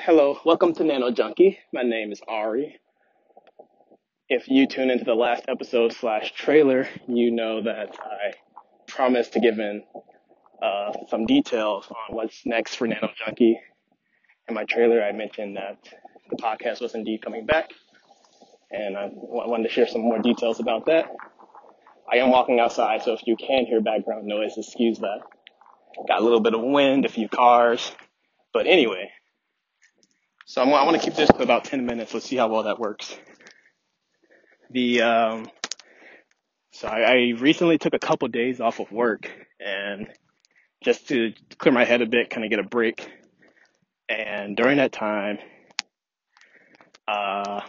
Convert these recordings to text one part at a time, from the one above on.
Hello, welcome to Nano Junkie. My name is Ari. If you tune into the last episode slash trailer, you know that I promised to give in uh, some details on what's next for Nano Junkie. In my trailer, I mentioned that the podcast was indeed coming back, and I wanted to share some more details about that. I am walking outside, so if you can hear background noise, excuse that. Got a little bit of wind, a few cars, but anyway, so I'm, I want to keep this to about 10 minutes. Let's see how well that works. The, um, so I, I recently took a couple days off of work and just to clear my head a bit, kind of get a break. And during that time, uh,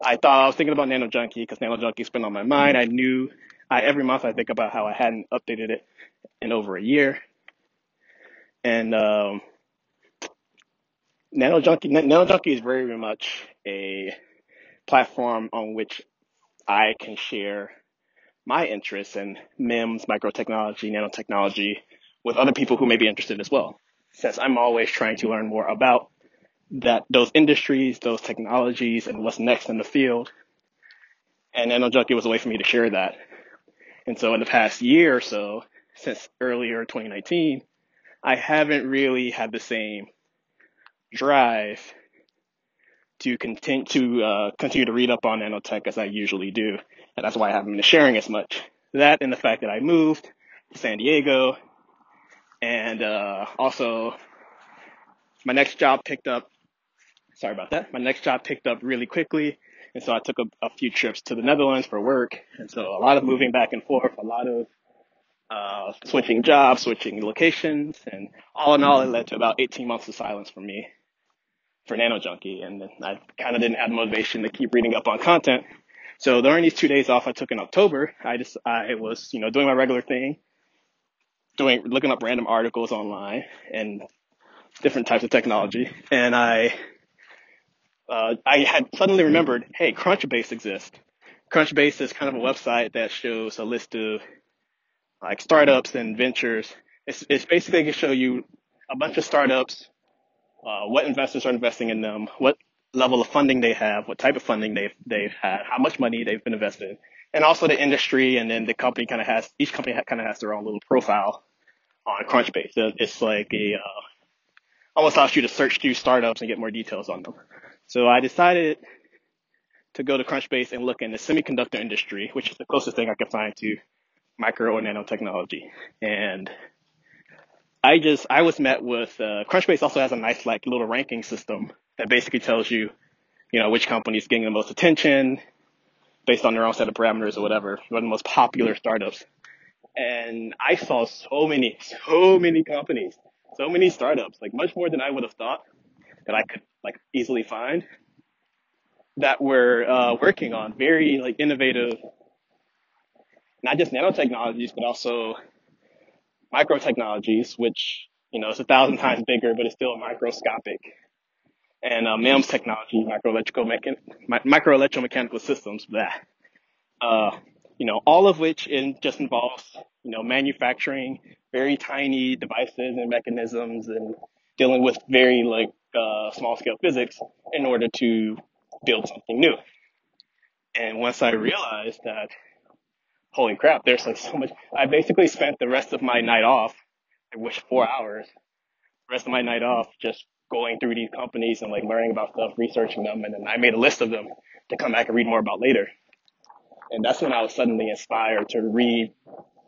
I thought I was thinking about Nano Junkie because Nano Junkie's been on my mind. I knew I, every month I think about how I hadn't updated it in over a year. And, um, Nano Junkie, Nano Junkie is very much a platform on which I can share my interests in MEMS, microtechnology, nanotechnology with other people who may be interested as well. Since I'm always trying to learn more about that, those industries, those technologies, and what's next in the field. And Nano Junkie was a way for me to share that. And so in the past year or so, since earlier 2019, I haven't really had the same drive to continue to uh, continue to read up on nanotech as I usually do, and that's why I haven't been sharing as much. That and the fact that I moved to San Diego, and uh, also my next job picked up. Sorry about that. My next job picked up really quickly, and so I took a, a few trips to the Netherlands for work, and so a lot of moving back and forth, a lot of uh, switching jobs, switching locations, and all in all, it led to about 18 months of silence for me for Nano Junkie, and I kind of didn't have motivation to keep reading up on content. So during these two days off I took in October, I just I was you know doing my regular thing, doing looking up random articles online and different types of technology, and I uh, I had suddenly remembered, hey, Crunchbase exists. Crunchbase is kind of a website that shows a list of like startups and ventures. It's, it's basically to show you a bunch of startups uh, what investors are investing in them, what level of funding they have, what type of funding they've they've had, how much money they've been invested, in, and also the industry, and then the company kind of has each company kind of has their own little profile on Crunchbase. It's like a uh, almost allows you to search through startups and get more details on them. So I decided to go to Crunchbase and look in the semiconductor industry, which is the closest thing I could find to micro or nanotechnology, and I just I was met with uh, Crunchbase also has a nice like little ranking system that basically tells you, you know, which company is getting the most attention based on their own set of parameters or whatever, what are the most popular startups. And I saw so many, so many companies, so many startups, like much more than I would have thought that I could like easily find that were uh, working on very like innovative, not just nanotechnologies, but also micro technologies, which, you know, it's a thousand times bigger, but it's still microscopic. And uh, MEMS technology, micro electrical mechan- micro electromechanical systems, that, uh, you know, all of which in just involves, you know, manufacturing very tiny devices and mechanisms and dealing with very like uh, small scale physics in order to build something new. And once I realized that holy crap, there's like so much. I basically spent the rest of my night off, I wish four hours, the rest of my night off just going through these companies and like learning about stuff, researching them, and then I made a list of them to come back and read more about later. And that's when I was suddenly inspired to re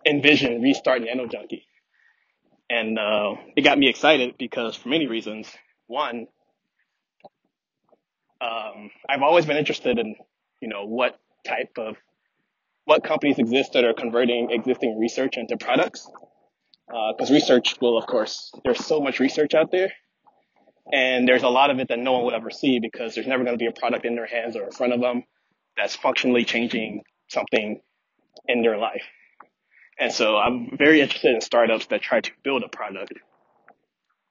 envision restart Nano Junkie. And uh, it got me excited because for many reasons. One, um, I've always been interested in, you know, what type of what companies exist that are converting existing research into products. Because uh, research will, of course, there's so much research out there, and there's a lot of it that no one will ever see because there's never going to be a product in their hands or in front of them that's functionally changing something in their life. And so I'm very interested in startups that try to build a product.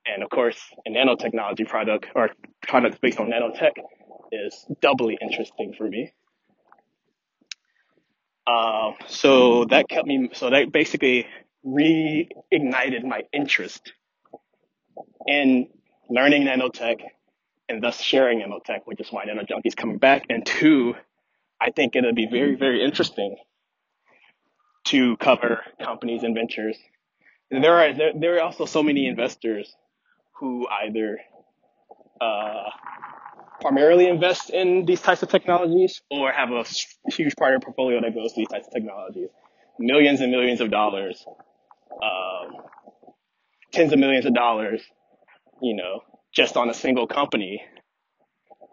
And of course, a nanotechnology product or products based on nanotech is doubly interesting for me uh, so that kept me, so that basically reignited my interest in learning nanotech and thus sharing nanotech, which is why Nano Junkie is coming back. And two, I think it'll be very, very interesting to cover companies and ventures. And there are there, there are also so many investors who either uh, primarily invest in these types of technologies or have a huge part of their portfolio that goes to these types of technologies. Millions and millions of dollars, um, tens of millions of dollars, you know, just on a single company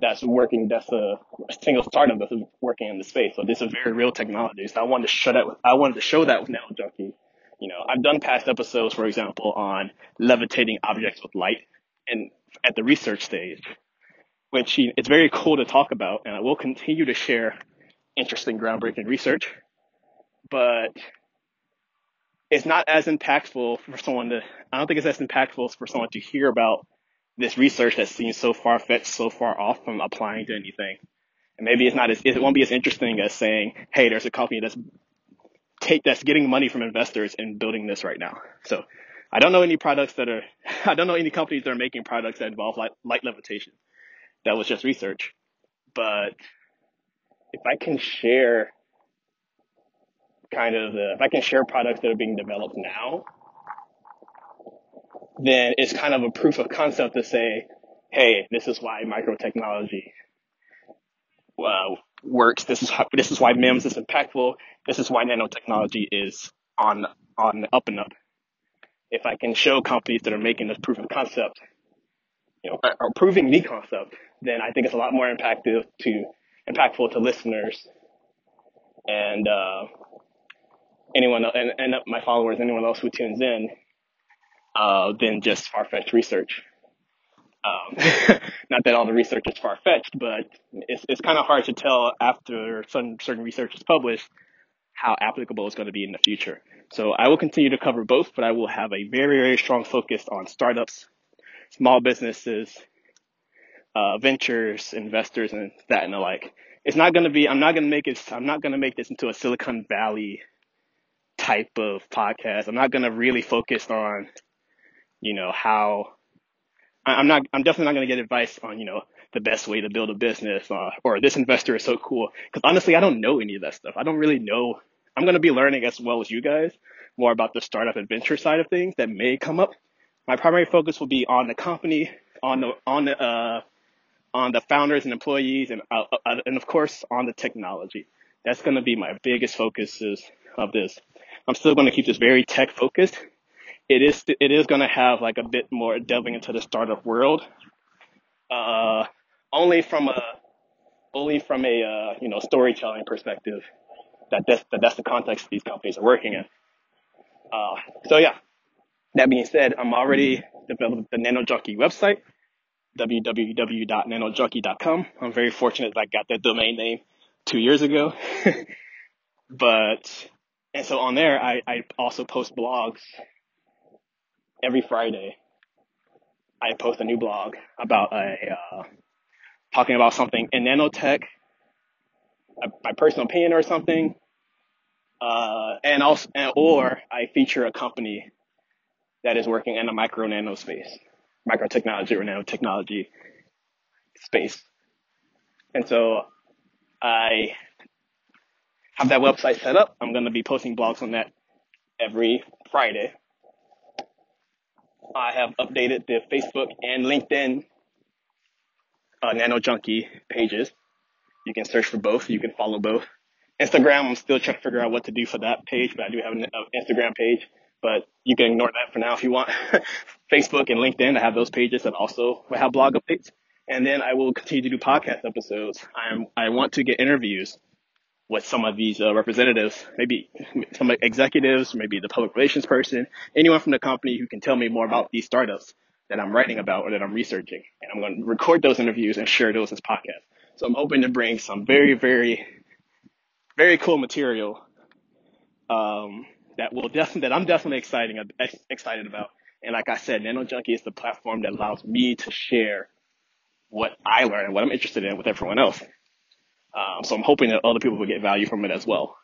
that's working, that's a, a single startup that's working in the space. So this is very real technology. So I wanted to show that, with, I wanted to show that with Nano Junkie. You know, I've done past episodes, for example, on levitating objects with light and at the research stage which it's very cool to talk about, and I will continue to share interesting, groundbreaking research. But it's not as impactful for someone to. I don't think it's as impactful for someone to hear about this research that seems so far fetched, so far off from applying to anything. And maybe it's not as it won't be as interesting as saying, "Hey, there's a company that's take that's getting money from investors and building this right now." So I don't know any products that are. I don't know any companies that are making products that involve light, light levitation that was just research. But if I can share kind of the, if I can share products that are being developed now, then it's kind of a proof of concept to say, hey, this is why microtechnology uh, works. This is how, this is why MEMS is impactful. This is why nanotechnology is on on up and up. If I can show companies that are making this proof of concept, you know, proving the concept, then I think it's a lot more impactful to impactful to listeners and uh, anyone and, and my followers, anyone else who tunes in, uh, than just far fetched research. Um, not that all the research is far fetched, but it's it's kind of hard to tell after some certain research is published how applicable it's going to be in the future. So I will continue to cover both, but I will have a very very strong focus on startups, small businesses, uh, ventures, investors, and that and the like. It's not going to be. I'm not going to make it. I'm not going to make this into a Silicon Valley type of podcast. I'm not going to really focus on, you know, how. I'm not. I'm definitely not going to get advice on, you know, the best way to build a business uh, or this investor is so cool. Because honestly, I don't know any of that stuff. I don't really know. I'm going to be learning as well as you guys more about the startup adventure side of things that may come up. My primary focus will be on the company, on the on the uh, on the founders and employees, and uh, uh, and of course on the technology. That's going to be my biggest focuses of this. I'm still going to keep this very tech focused. It is it is going to have like a bit more delving into the startup world, uh, only from a only from a uh, you know storytelling perspective. That that's, that that's the context these companies are working in. Uh, so yeah, that being said, I'm already developed the Nano Junkie website www.nanojunkie.com. I'm very fortunate that I got that domain name two years ago. but, and so on there, I, I also post blogs every Friday. I post a new blog about a, uh, talking about something in nanotech, my personal opinion or something. Uh, and also, and, or I feature a company that is working in a micro nano space micro technology or nanotechnology space. And so I have that website set up. I'm going to be posting blogs on that every Friday. I have updated the Facebook and LinkedIn uh, Nano Junkie pages. You can search for both. You can follow both. Instagram, I'm still trying to figure out what to do for that page, but I do have an Instagram page but you can ignore that for now if you want. Facebook and LinkedIn, I have those pages that also have blog updates. And then I will continue to do podcast episodes. I'm, I want to get interviews with some of these uh, representatives, maybe some executives, maybe the public relations person, anyone from the company who can tell me more about these startups that I'm writing about or that I'm researching. And I'm going to record those interviews and share those as podcasts. So I'm hoping to bring some very, very, very cool material um, that will definitely that I'm definitely exciting excited about. And like I said, Nano Junkie is the platform that allows me to share what I learn and what I'm interested in with everyone else. Um, so I'm hoping that other people will get value from it as well.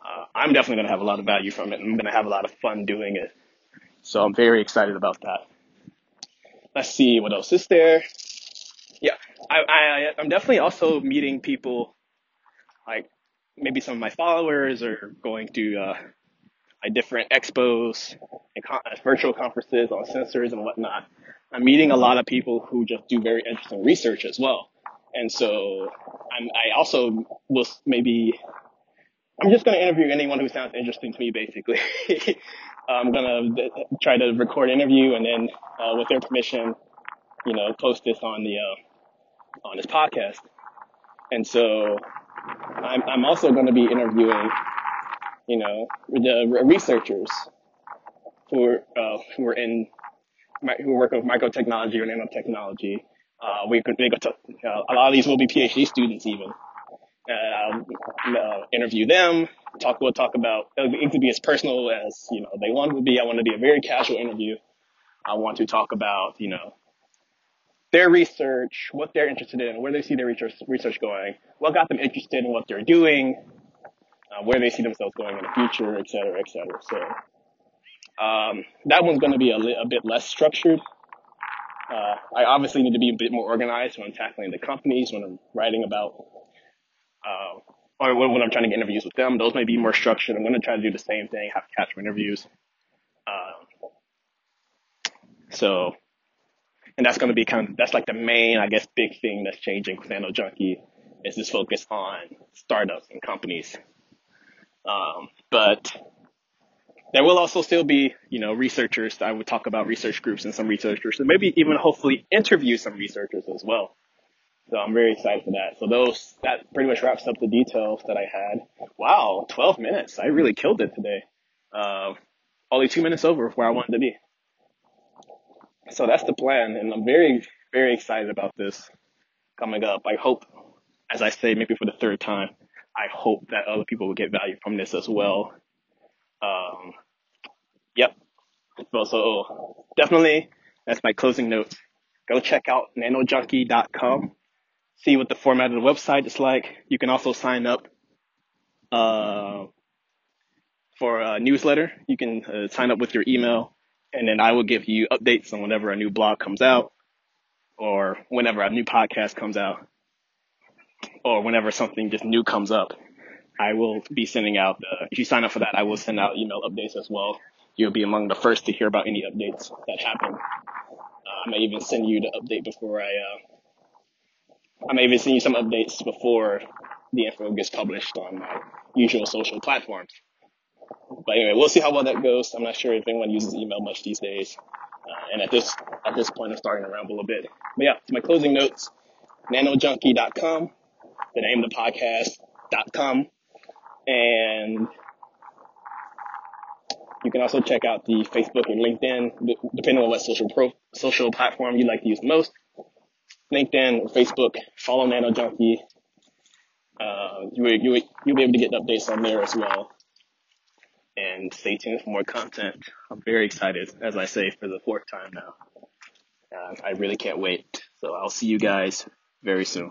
Uh, I'm definitely going to have a lot of value from it. I'm going to have a lot of fun doing it. So I'm very excited about that. Let's see what else is there. Yeah, I, I I'm definitely also meeting people like maybe some of my followers are going to uh, like different expos and con- virtual conferences on sensors and whatnot. I'm meeting a lot of people who just do very interesting research as well. And so I'm, I also will maybe, I'm just going to interview anyone who sounds interesting to me, basically. I'm going to try to record an interview and then, uh, with their permission, you know, post this on the, uh, on this podcast. And so I'm, I'm also going to be interviewing, you know, the researchers who are, uh, who are in, who work with microtechnology or nanotechnology. Uh, we could, we could t- uh, a lot of these will be PhD students even. Uh, uh, interview them, talk, we'll talk about, it could be as personal as, you know, they want it to be. I want to be a very casual interview. I want to talk about, you know, their research, what they're interested in, where they see their research, research going, what got them interested in what they're doing, uh, where they see themselves going in the future, et cetera, et cetera. So um, that one's going to be a, li- a bit less structured. Uh, I obviously need to be a bit more organized when I'm tackling the companies, when I'm writing about, uh, or when, when I'm trying to get interviews with them. Those may be more structured. I'm going to try to do the same thing, have capture interviews. Um, so and that's going to be kind of that's like the main i guess big thing that's changing with nano junkie is this focus on startups and companies um, but there will also still be you know researchers. I would talk about research groups and some researchers and maybe even hopefully interview some researchers as well. So i'm very excited for that. So those that pretty much wraps up the details that i had. Wow 12 minutes. I really killed it today. Uh, only two minutes over where i wanted to be. So that's the plan, and I'm very, very excited about this coming up. I hope, as I say, maybe for the third time, I hope that other people will get value from this as well. Um, yep. Well, so definitely, that's my closing note. Go check out nanojunkie.com. See what the format of the website is like. You can also sign up uh, for a newsletter. You can uh, sign up with your email and then I will give you updates on whenever a new blog comes out or whenever a new podcast comes out or whenever something just new comes up. I will be sending out, if you sign up for that, I will send out email updates as well. You'll be among the first to hear about any updates that happen. Uh, I may even send you the update before I, uh, I may even send you some updates before the info gets published on my usual social platforms. But anyway, we'll see how well that goes. I'm not sure if anyone uses email much these days. Uh, and at this at this point, I'm starting to ramble a bit. But yeah, my closing notes: nanojunkie.com, the name of the podcast.com, and you can also check out the Facebook and LinkedIn, depending on what social pro, social platform you like to use most. LinkedIn or Facebook, follow Nano Junkie. Uh, you, you, you'll be able to get updates on there as well and stay tuned for more content. I'm very excited, as I say, for the fourth time now. Uh, I really can't wait. So I'll see you guys very soon.